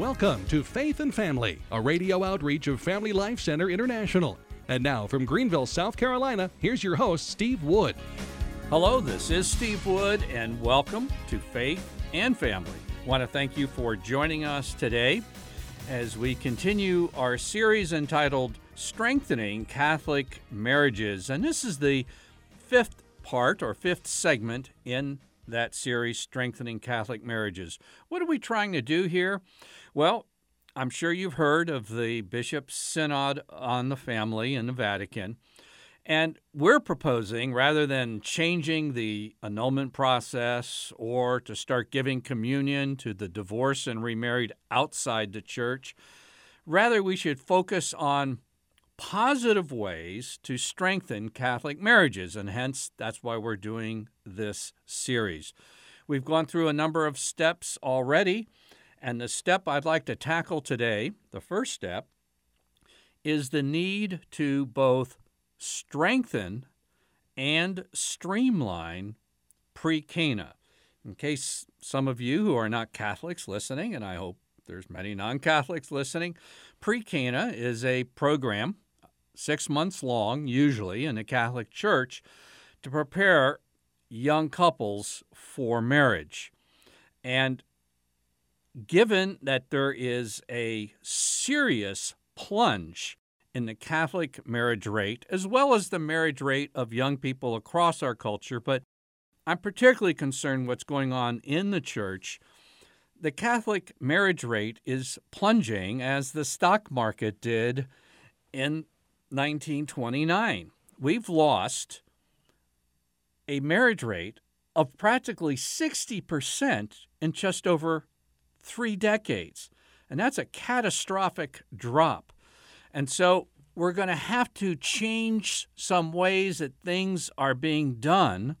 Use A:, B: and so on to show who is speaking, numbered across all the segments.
A: Welcome to Faith and Family, a radio outreach of Family Life Center International. And now from Greenville, South Carolina, here's your host, Steve Wood.
B: Hello, this is Steve Wood, and welcome to Faith and Family. I want to thank you for joining us today as we continue our series entitled Strengthening Catholic Marriages. And this is the fifth part or fifth segment in that series, Strengthening Catholic Marriages. What are we trying to do here? Well, I'm sure you've heard of the Bishop's Synod on the Family in the Vatican. And we're proposing, rather than changing the annulment process or to start giving communion to the divorced and remarried outside the church, rather we should focus on positive ways to strengthen Catholic marriages, and hence that's why we're doing this series. We've gone through a number of steps already, and the step I'd like to tackle today, the first step, is the need to both strengthen and streamline pre Cana. In case some of you who are not Catholics listening, and I hope there's many non Catholics listening, pre Cana is a program six months long, usually in the Catholic Church, to prepare young couples for marriage. And given that there is a serious plunge in the Catholic marriage rate, as well as the marriage rate of young people across our culture, but I'm particularly concerned what's going on in the church. The Catholic marriage rate is plunging as the stock market did in 1929. We've lost a marriage rate of practically 60% in just over three decades. And that's a catastrophic drop. And so we're going to have to change some ways that things are being done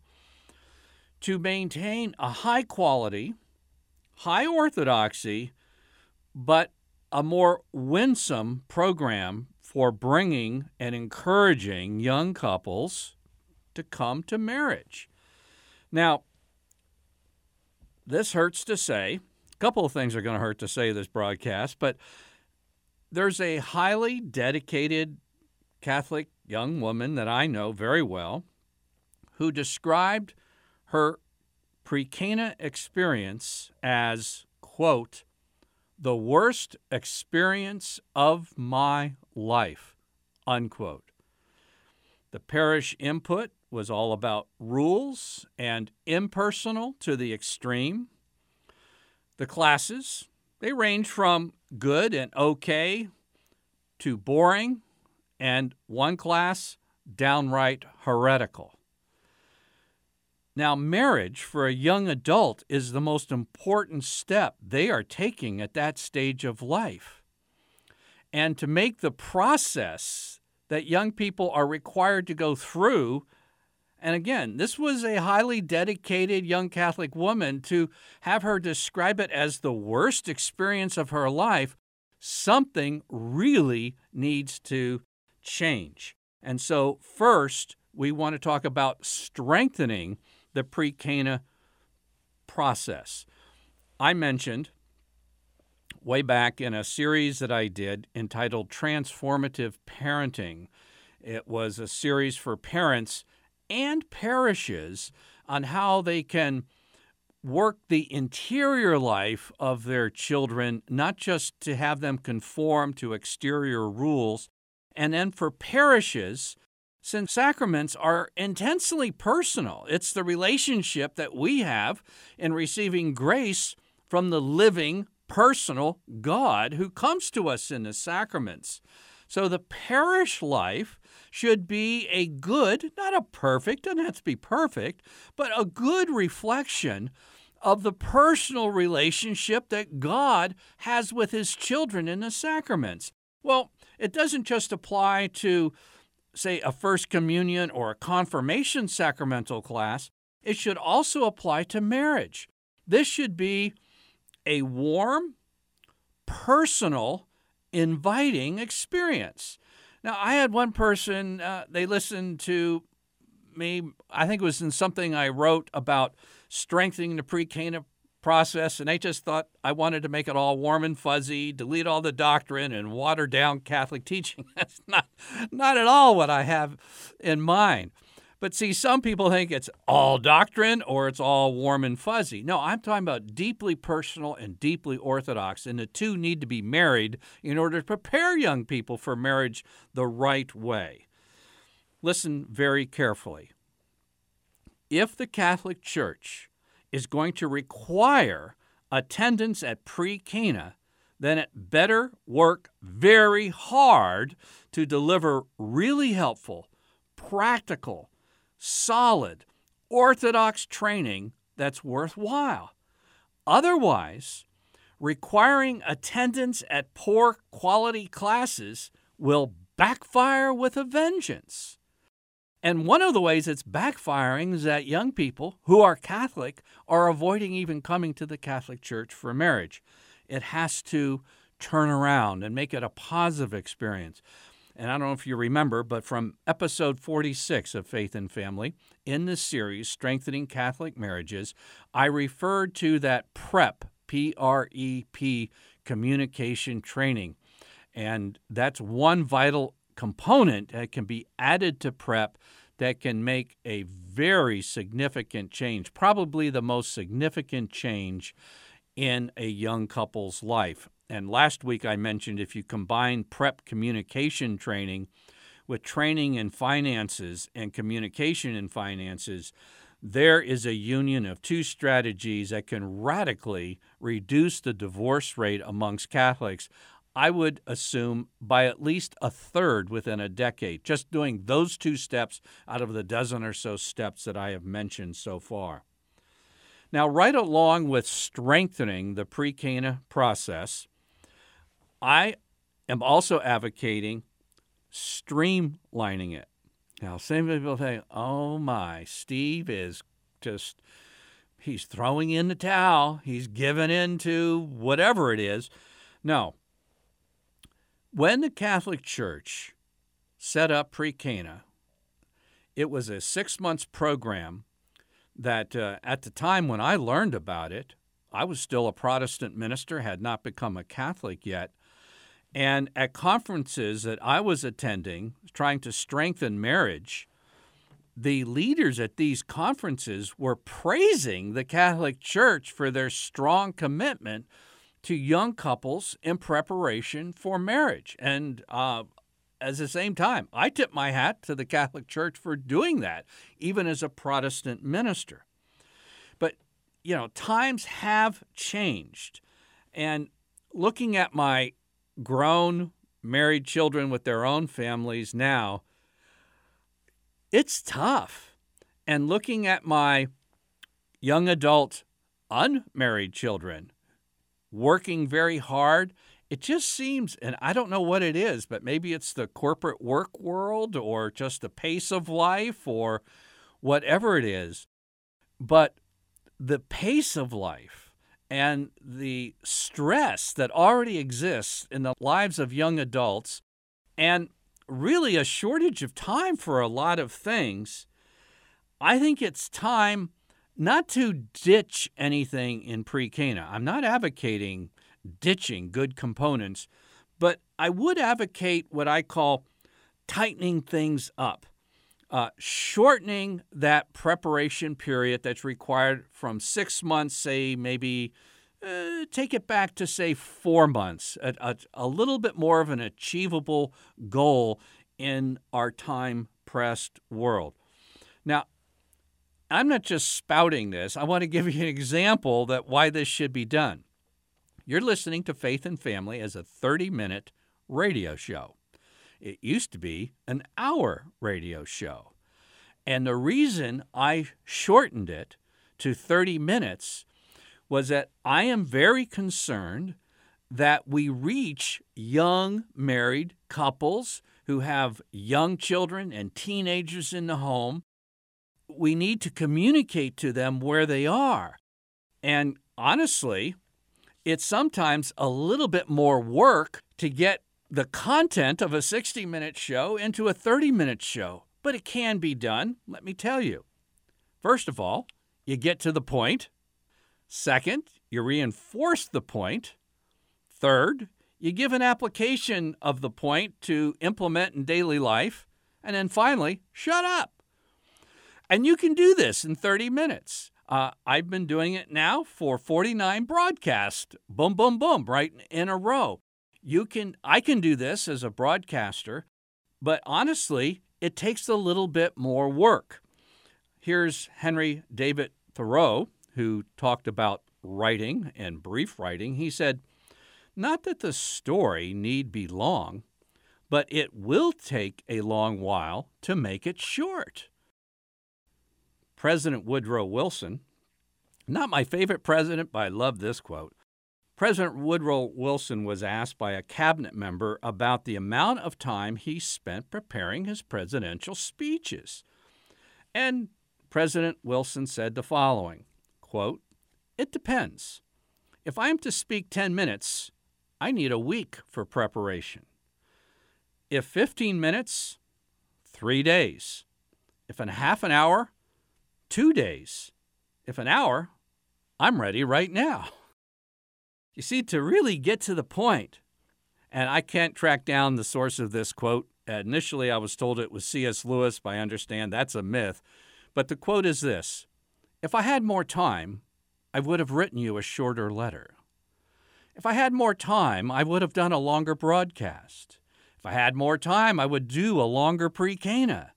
B: to maintain a high quality, high orthodoxy, but a more winsome program for bringing and encouraging young couples to come to marriage. Now, this hurts to say. A couple of things are going to hurt to say this broadcast, but there's a highly dedicated Catholic young woman that I know very well who described her pre Cana experience as, quote, the worst experience of my life, unquote. The parish input was all about rules and impersonal to the extreme. The classes, they range from good and okay to boring, and one class downright heretical. Now, marriage for a young adult is the most important step they are taking at that stage of life. And to make the process that young people are required to go through, and again, this was a highly dedicated young Catholic woman to have her describe it as the worst experience of her life, something really needs to change. And so, first, we want to talk about strengthening the pre Cana process. I mentioned way back in a series that I did entitled Transformative Parenting. It was a series for parents and parishes on how they can work the interior life of their children, not just to have them conform to exterior rules, and then for parishes since sacraments are intensely personal. It's the relationship that we have in receiving grace from the living, personal God who comes to us in the sacraments. So the parish life should be a good, not a perfect, doesn't have to be perfect, but a good reflection of the personal relationship that God has with his children in the sacraments. Well, it doesn't just apply to say, a First Communion or a confirmation sacramental class, it should also apply to marriage. This should be a warm, personal, inviting experience. Now, I had one person, uh, they listened to me, I think it was in something I wrote about strengthening the pre process, and they just thought I wanted to make it all warm and fuzzy, delete all the doctrine, and water down Catholic teaching. That's not, not at all what I have in mind. But see, some people think it's all doctrine or it's all warm and fuzzy. No, I'm talking about deeply personal and deeply orthodox, and the two need to be married in order to prepare young people for marriage the right way. Listen very carefully. If the Catholic Church is going to require attendance at pre Cana, then it better work very hard to deliver really helpful, practical, solid, orthodox training that's worthwhile. Otherwise, requiring attendance at poor quality classes will backfire with a vengeance. And one of the ways it's backfiring is that young people who are Catholic are avoiding even coming to the Catholic Church for marriage. It has to turn around and make it a positive experience. And I don't know if you remember, but from episode 46 of Faith and Family, in this series, Strengthening Catholic Marriages, I referred to that PrEP, P R E P, communication training. And that's one vital component that can be added to PrEP that can make a very significant change, probably the most significant change in a young couple's life. And last week I mentioned if you combine PrEP communication training with training in finances and communication in finances, there is a union of two strategies that can radically reduce the divorce rate amongst Catholics. I would assume by at least a third within a decade, just doing those two steps out of the dozen or so steps that I have mentioned so far. Now, right along with strengthening the pre Cana process, I am also advocating streamlining it. Now, some people say, oh my, Steve is just, he's throwing in the towel, he's giving in to whatever it is. No, when the Catholic Church set up pre Cana, it was a six months program that uh, at the time when I learned about it, I was still a Protestant minister, had not become a Catholic yet. And at conferences that I was attending, trying to strengthen marriage, the leaders at these conferences were praising the Catholic Church for their strong commitment to young couples in preparation for marriage. And uh, at the same time, I tip my hat to the Catholic Church for doing that, even as a Protestant minister. But, you know, times have changed. And looking at my grown married children with their own families now, it's tough. And looking at my young adult unmarried children working very hard. It just seems, and I don't know what it is, but maybe it's the corporate work world or just the pace of life or whatever it is. But the pace of life and the stress that already exists in the lives of young adults, and really a shortage of time for a lot of things, I think it's time not to ditch anything in pre Cana. I'm not advocating ditching good components, but I would advocate what I call tightening things up, uh, shortening that preparation period that's required from six months, say maybe. Uh, take it back to say four months, a, a, a little bit more of an achievable goal in our time pressed world. Now, I'm not just spouting this. I want to give you an example that why this should be done. You're listening to Faith and Family as a 30-minute radio show. It used to be an hour radio show. And the reason I shortened it to 30 minutes was that I am very concerned that we reach young married couples who have young children and teenagers in the home we need to communicate to them where they are. And honestly, it's sometimes a little bit more work to get the content of a 60 minute show into a 30 minute show, but it can be done, let me tell you. First of all, you get to the point. Second, you reinforce the point. Third, you give an application of the point to implement in daily life. And then finally, shut up. And you can do this in 30 minutes. Uh, I've been doing it now for 49 broadcasts. Boom, boom, boom, right in a row. You can I can do this as a broadcaster, but honestly, it takes a little bit more work. Here's Henry David Thoreau, who talked about writing and brief writing. He said, Not that the story need be long, but it will take a long while to make it short. President Woodrow Wilson, not my favorite president, but I love this quote. President Woodrow Wilson was asked by a cabinet member about the amount of time he spent preparing his presidential speeches. And President Wilson said the following quote, It depends. If I am to speak 10 minutes, I need a week for preparation. If 15 minutes, three days. If in half an hour, two days. If an hour, I'm ready right now. You see, to really get to the point, and I can't track down the source of this quote. Initially, I was told it was C.S. Lewis, but I understand that's a myth. But the quote is this If I had more time, I would have written you a shorter letter. If I had more time, I would have done a longer broadcast. If I had more time, I would do a longer pre Cana.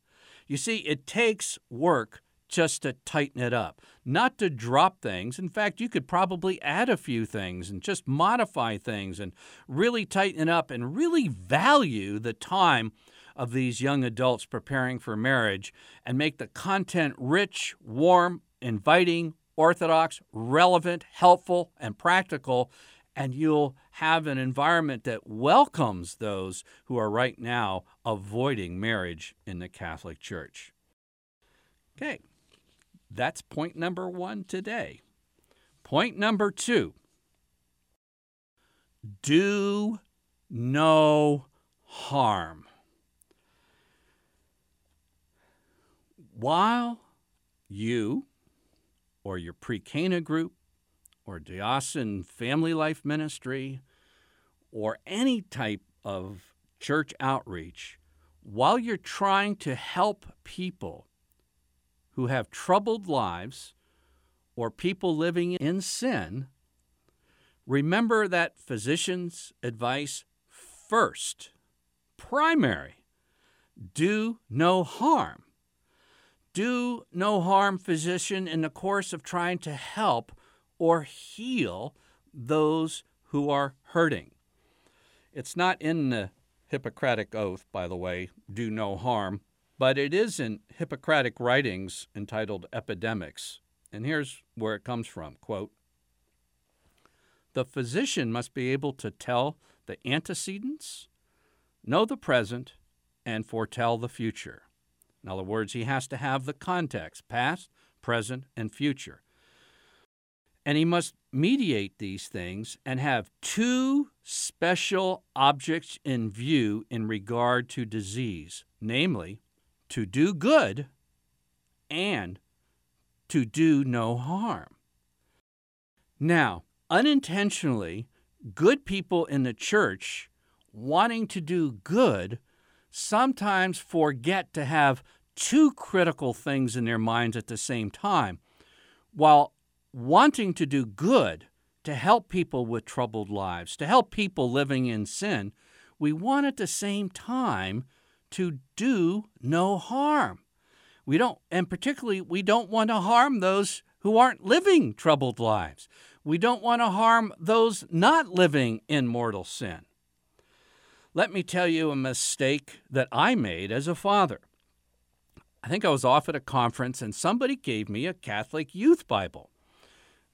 B: You see, it takes work just to tighten it up, not to drop things. In fact, you could probably add a few things and just modify things and really tighten it up and really value the time of these young adults preparing for marriage and make the content rich, warm, inviting, orthodox, relevant, helpful, and practical. And you'll have an environment that welcomes those who are right now avoiding marriage in the Catholic Church. Okay, that's point number one today. Point number two do no harm. While you or your pre Cana group or diocesan family life ministry or any type of church outreach, while you're trying to help people who have troubled lives or people living in sin, remember that physician's advice first, primary, do no harm. Do no harm, physician, in the course of trying to help or heal those who are hurting. It's not in the Hippocratic Oath, by the way, do no harm, but it is in Hippocratic writings entitled Epidemics. And here's where it comes from quote, The physician must be able to tell the antecedents, know the present, and foretell the future. In other words, he has to have the context past, present, and future. And he must mediate these things and have two special objects in view in regard to disease, namely, to do good and to do no harm. Now, unintentionally, good people in the church wanting to do good sometimes forget to have two critical things in their minds at the same time. While wanting to do good, to help people with troubled lives, to help people living in sin, we want at the same time to do no harm. We don't, and particularly, we don't want to harm those who aren't living troubled lives. We don't want to harm those not living in mortal sin. Let me tell you a mistake that I made as a father. I think I was off at a conference and somebody gave me a Catholic youth Bible.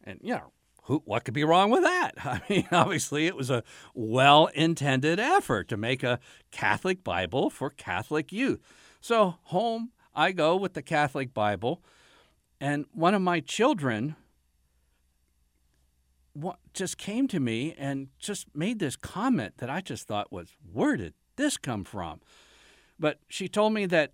B: And, you know, who, what could be wrong with that? I mean, obviously, it was a well intended effort to make a Catholic Bible for Catholic youth. So, home I go with the Catholic Bible, and one of my children just came to me and just made this comment that I just thought was, where did this come from? But she told me that,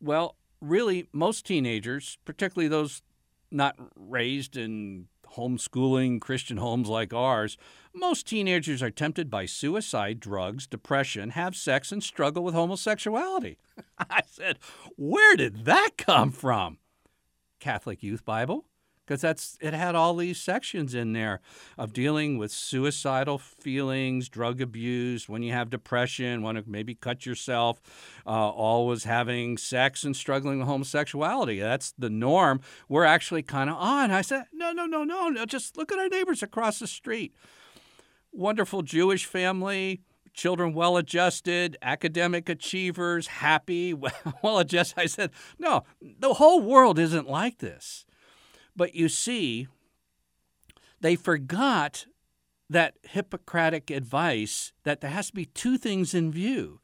B: well, really, most teenagers, particularly those not raised in homeschooling Christian homes like ours, most teenagers are tempted by suicide, drugs, depression, have sex, and struggle with homosexuality. I said, Where did that come from? Catholic Youth Bible? Because that's it had all these sections in there of dealing with suicidal feelings, drug abuse, when you have depression, want to maybe cut yourself, uh, always having sex and struggling with homosexuality. That's the norm. We're actually kind of on. I said, no, no, no, no, no. Just look at our neighbors across the street. Wonderful Jewish family, children well adjusted, academic achievers, happy, well adjusted. I said, no, the whole world isn't like this. But you see, they forgot that Hippocratic advice that there has to be two things in view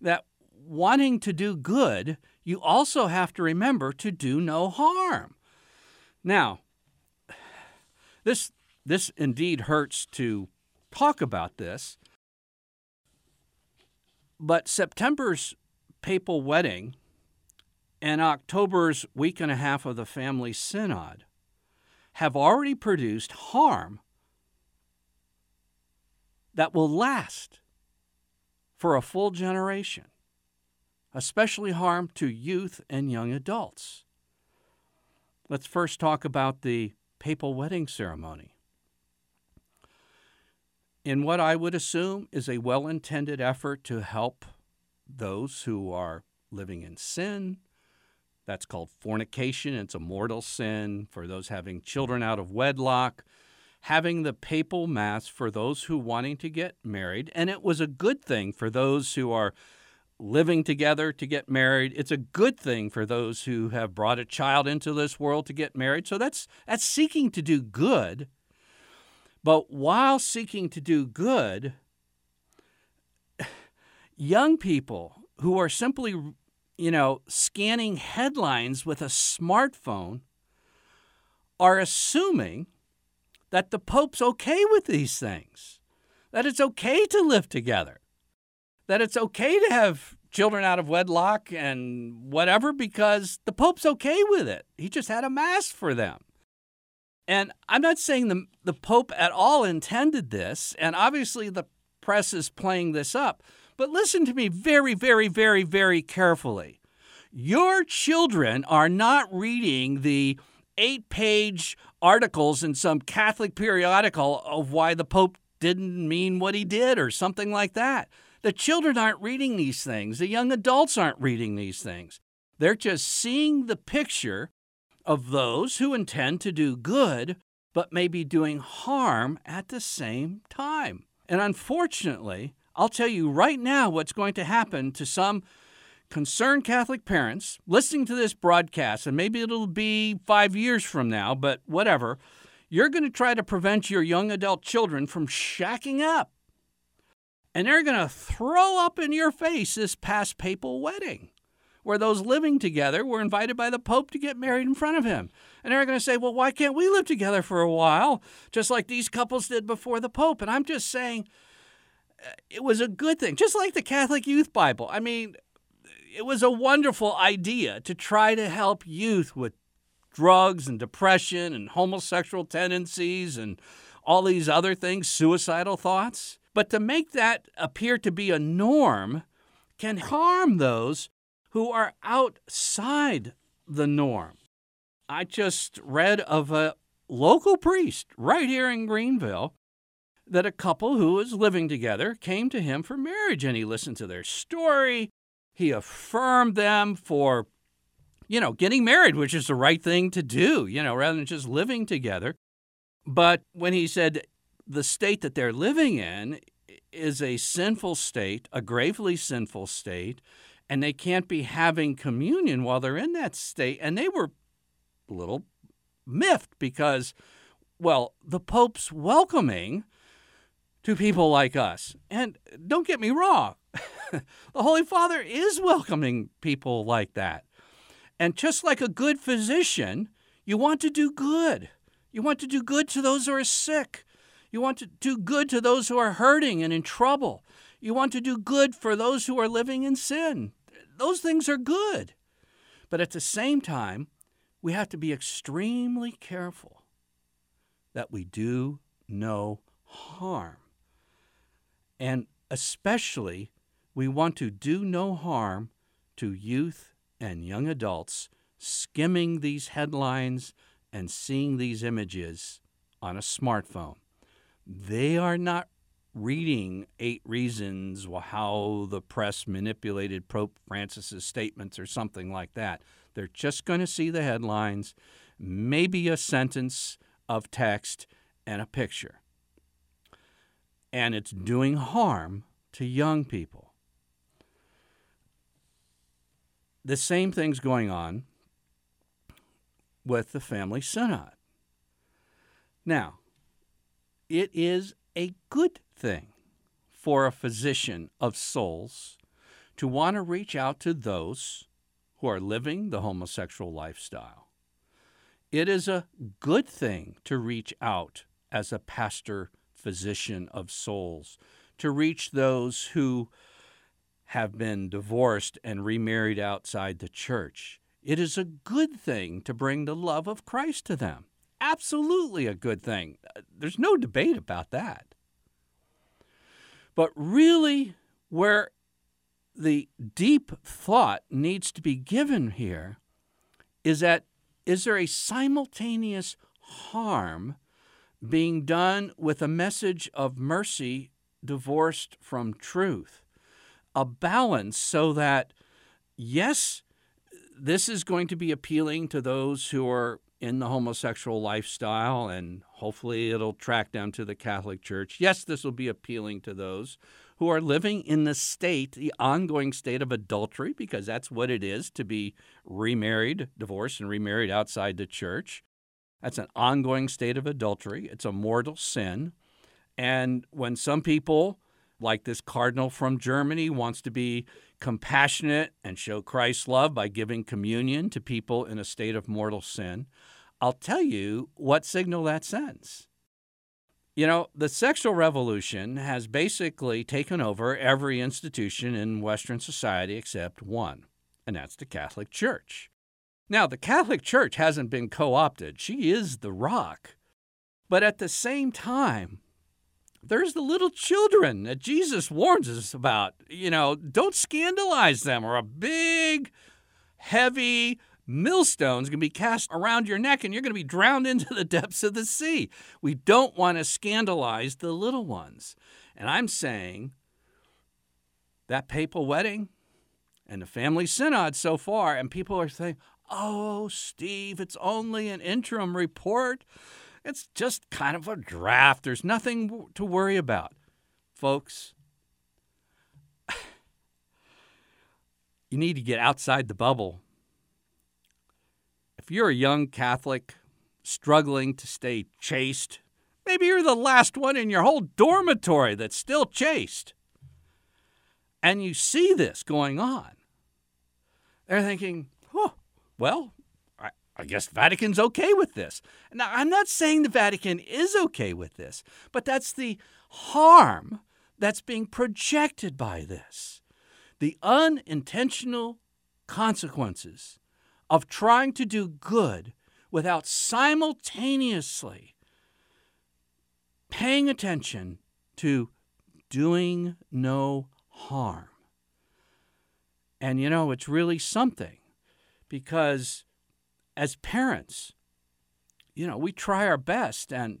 B: that wanting to do good, you also have to remember to do no harm. Now, this, this indeed hurts to talk about this, but September's papal wedding and October's week and a half of the family synod have already produced harm that will last for a full generation, especially harm to youth and young adults. Let's first talk about the papal wedding ceremony. In what I would assume is a well intended effort to help those who are living in sin, that's called fornication. It's a mortal sin for those having children out of wedlock. Having the papal mass for those who wanting to get married, and it was a good thing for those who are living together to get married. It's a good thing for those who have brought a child into this world to get married. So that's that's seeking to do good. But while seeking to do good, young people who are simply you know, scanning headlines with a smartphone are assuming that the Pope's okay with these things, that it's okay to live together, that it's okay to have children out of wedlock and whatever because the Pope's okay with it. He just had a mass for them. And I'm not saying the, the Pope at all intended this, and obviously the press is playing this up. But listen to me very, very, very, very carefully. Your children are not reading the eight page articles in some Catholic periodical of why the Pope didn't mean what he did or something like that. The children aren't reading these things. The young adults aren't reading these things. They're just seeing the picture of those who intend to do good, but may be doing harm at the same time. And unfortunately, I'll tell you right now what's going to happen to some concerned Catholic parents listening to this broadcast, and maybe it'll be five years from now, but whatever. You're going to try to prevent your young adult children from shacking up. And they're going to throw up in your face this past papal wedding where those living together were invited by the Pope to get married in front of him. And they're going to say, well, why can't we live together for a while, just like these couples did before the Pope? And I'm just saying, Uh, it was a good thing, just like the Catholic Youth Bible. I mean, it was a wonderful idea to try to help youth with drugs and depression and homosexual tendencies and all these other things, suicidal thoughts. But to make that appear to be a norm can harm those who are outside the norm. I just read of a local priest right here in Greenville that a couple who was living together came to him for marriage and he listened to their story. He affirmed them for, you know, getting married, which is the right thing to do, you know, rather than just living together. But when he said the state that they're living in is a sinful state, a gravely sinful state, and they can't be having communion while they're in that state. And they were a little miffed because, well, the Pope's welcoming to people like us. And don't get me wrong, the Holy Father is welcoming people like that. And just like a good physician, you want to do good. You want to do good to those who are sick. You want to do good to those who are hurting and in trouble. You want to do good for those who are living in sin. Those things are good. But at the same time, we have to be extremely careful that we do no harm. And especially, we want to do no harm to youth and young adults skimming these headlines and seeing these images on a smartphone. They are not reading eight reasons how the press manipulated Pope Francis's statements or something like that. They're just going to see the headlines, maybe a sentence of text and a picture. And it's doing harm to young people. The same thing's going on with the family synod. Now, it is a good thing for a physician of souls to want to reach out to those who are living the homosexual lifestyle. It is a good thing to reach out as a pastor physician of souls, to reach those who have been divorced and remarried outside the church. It is a good thing to bring the love of Christ to them. Absolutely a good thing. Uh, there's no debate about that. But really, where the deep thought needs to be given here is that is there a simultaneous harm being done with a message of mercy divorced from truth? A balance so that, yes, this is going to be appealing to those who are in the homosexual lifestyle, and hopefully it'll track down to the Catholic Church. Yes, this will be appealing to those who are living in the state, the ongoing state of adultery, because that's what it is to be remarried, divorced, and remarried outside the church. That's an ongoing state of adultery. It's a mortal sin. And when some people, like this cardinal from Germany, wants to be compassionate and show Christ's love by giving communion to people in a state of mortal sin, I'll tell you what signal that sends. You know, the sexual revolution has basically taken over every institution in Western society except one, and that's the Catholic Church. Now, the Catholic Church hasn't been co opted, she is the rock. But at the same time, there's the little children that Jesus warns us about. You know, don't scandalize them, or a big, heavy, millstones going to be cast around your neck and you're going to be drowned into the depths of the sea. We don't want to scandalize the little ones. And I'm saying that papal wedding and the family synod so far, and people are saying, oh, Steve, it's only an interim report. It's just kind of a draft. There's nothing to worry about. Folks, you need to get outside the bubble if you're a young Catholic struggling to stay chaste, maybe you're the last one in your whole dormitory that's still chaste, and you see this going on, they're thinking, well, I, I guess Vatican's okay with this. Now, I'm not saying the Vatican is okay with this, but that's the harm that's being projected by this. The unintentional consequences of trying to do good without simultaneously paying attention to doing no harm. And you know, it's really something because as parents, you know, we try our best and,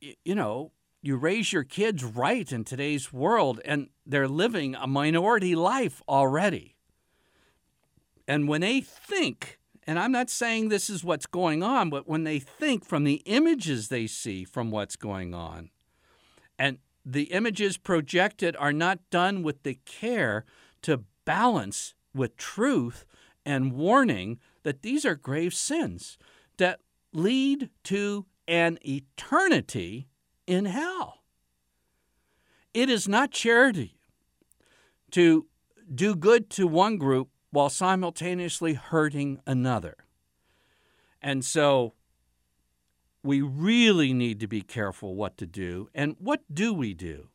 B: you know, you raise your kids right in today's world and they're living a minority life already. And when they think, and I'm not saying this is what's going on, but when they think from the images they see from what's going on, and the images projected are not done with the care to balance with truth and warning that these are grave sins that lead to an eternity in hell. It is not charity to do good to one group while simultaneously hurting another. And so we really need to be careful what to do. And what do we do?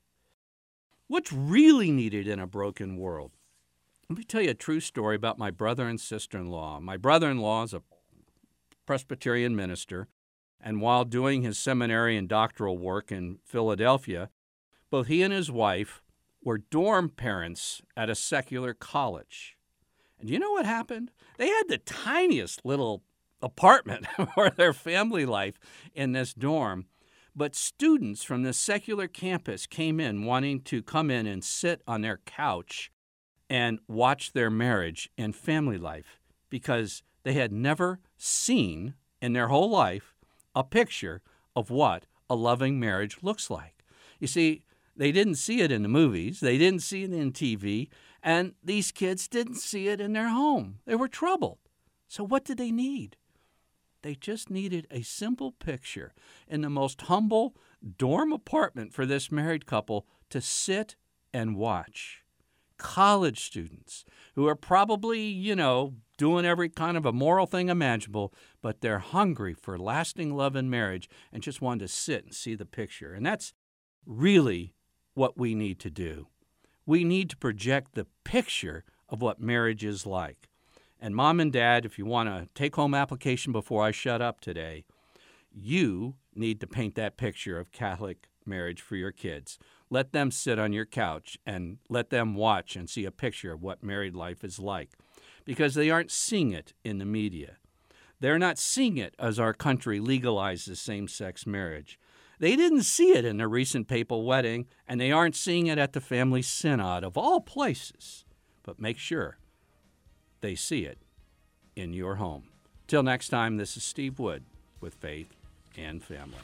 B: What's really needed in a broken world? Let me tell you a true story about my brother and sister in law. My brother in law is a Presbyterian minister, And while doing his seminary and doctoral work in Philadelphia, both he and his wife were dorm parents at a secular college. And you know what happened? They had the tiniest little apartment for their family life in this dorm. But students from the secular campus came in wanting to come in and sit on their couch and watch their marriage and family life because they had never seen in their whole life a picture of what a loving marriage looks like. You see, they didn't see it in the movies, they didn't see it in TV, and these kids didn't see it in their home. They were troubled. So, what did they need? They just needed a simple picture in the most humble dorm apartment for this married couple to sit and watch. College students who are probably, you know, doing every kind of a moral thing imaginable, but they're hungry for lasting love and marriage and just want to sit and see the picture. And that's really what we need to do. We need to project the picture of what marriage is like. And mom and dad, if you want a take home application before I shut up today, you need to paint that picture of Catholic marriage for your kids. Let them sit on your couch and let them watch and see a picture of what married life is like because they aren't seeing it in the media. They're not seeing it as our country legalizes same sex marriage. They didn't see it in the recent papal wedding, and they aren't seeing it at the family synod of all places. But make sure they see it in your home. Till next time, this is Steve Wood with Faith and Family.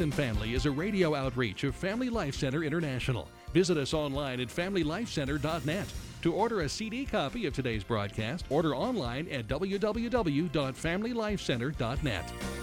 A: Faith and Family is a radio outreach of Family Life Center International. Visit us online at familylifecenter.net. To order a CD copy of today's broadcast, order online at www.familylifecenter.net.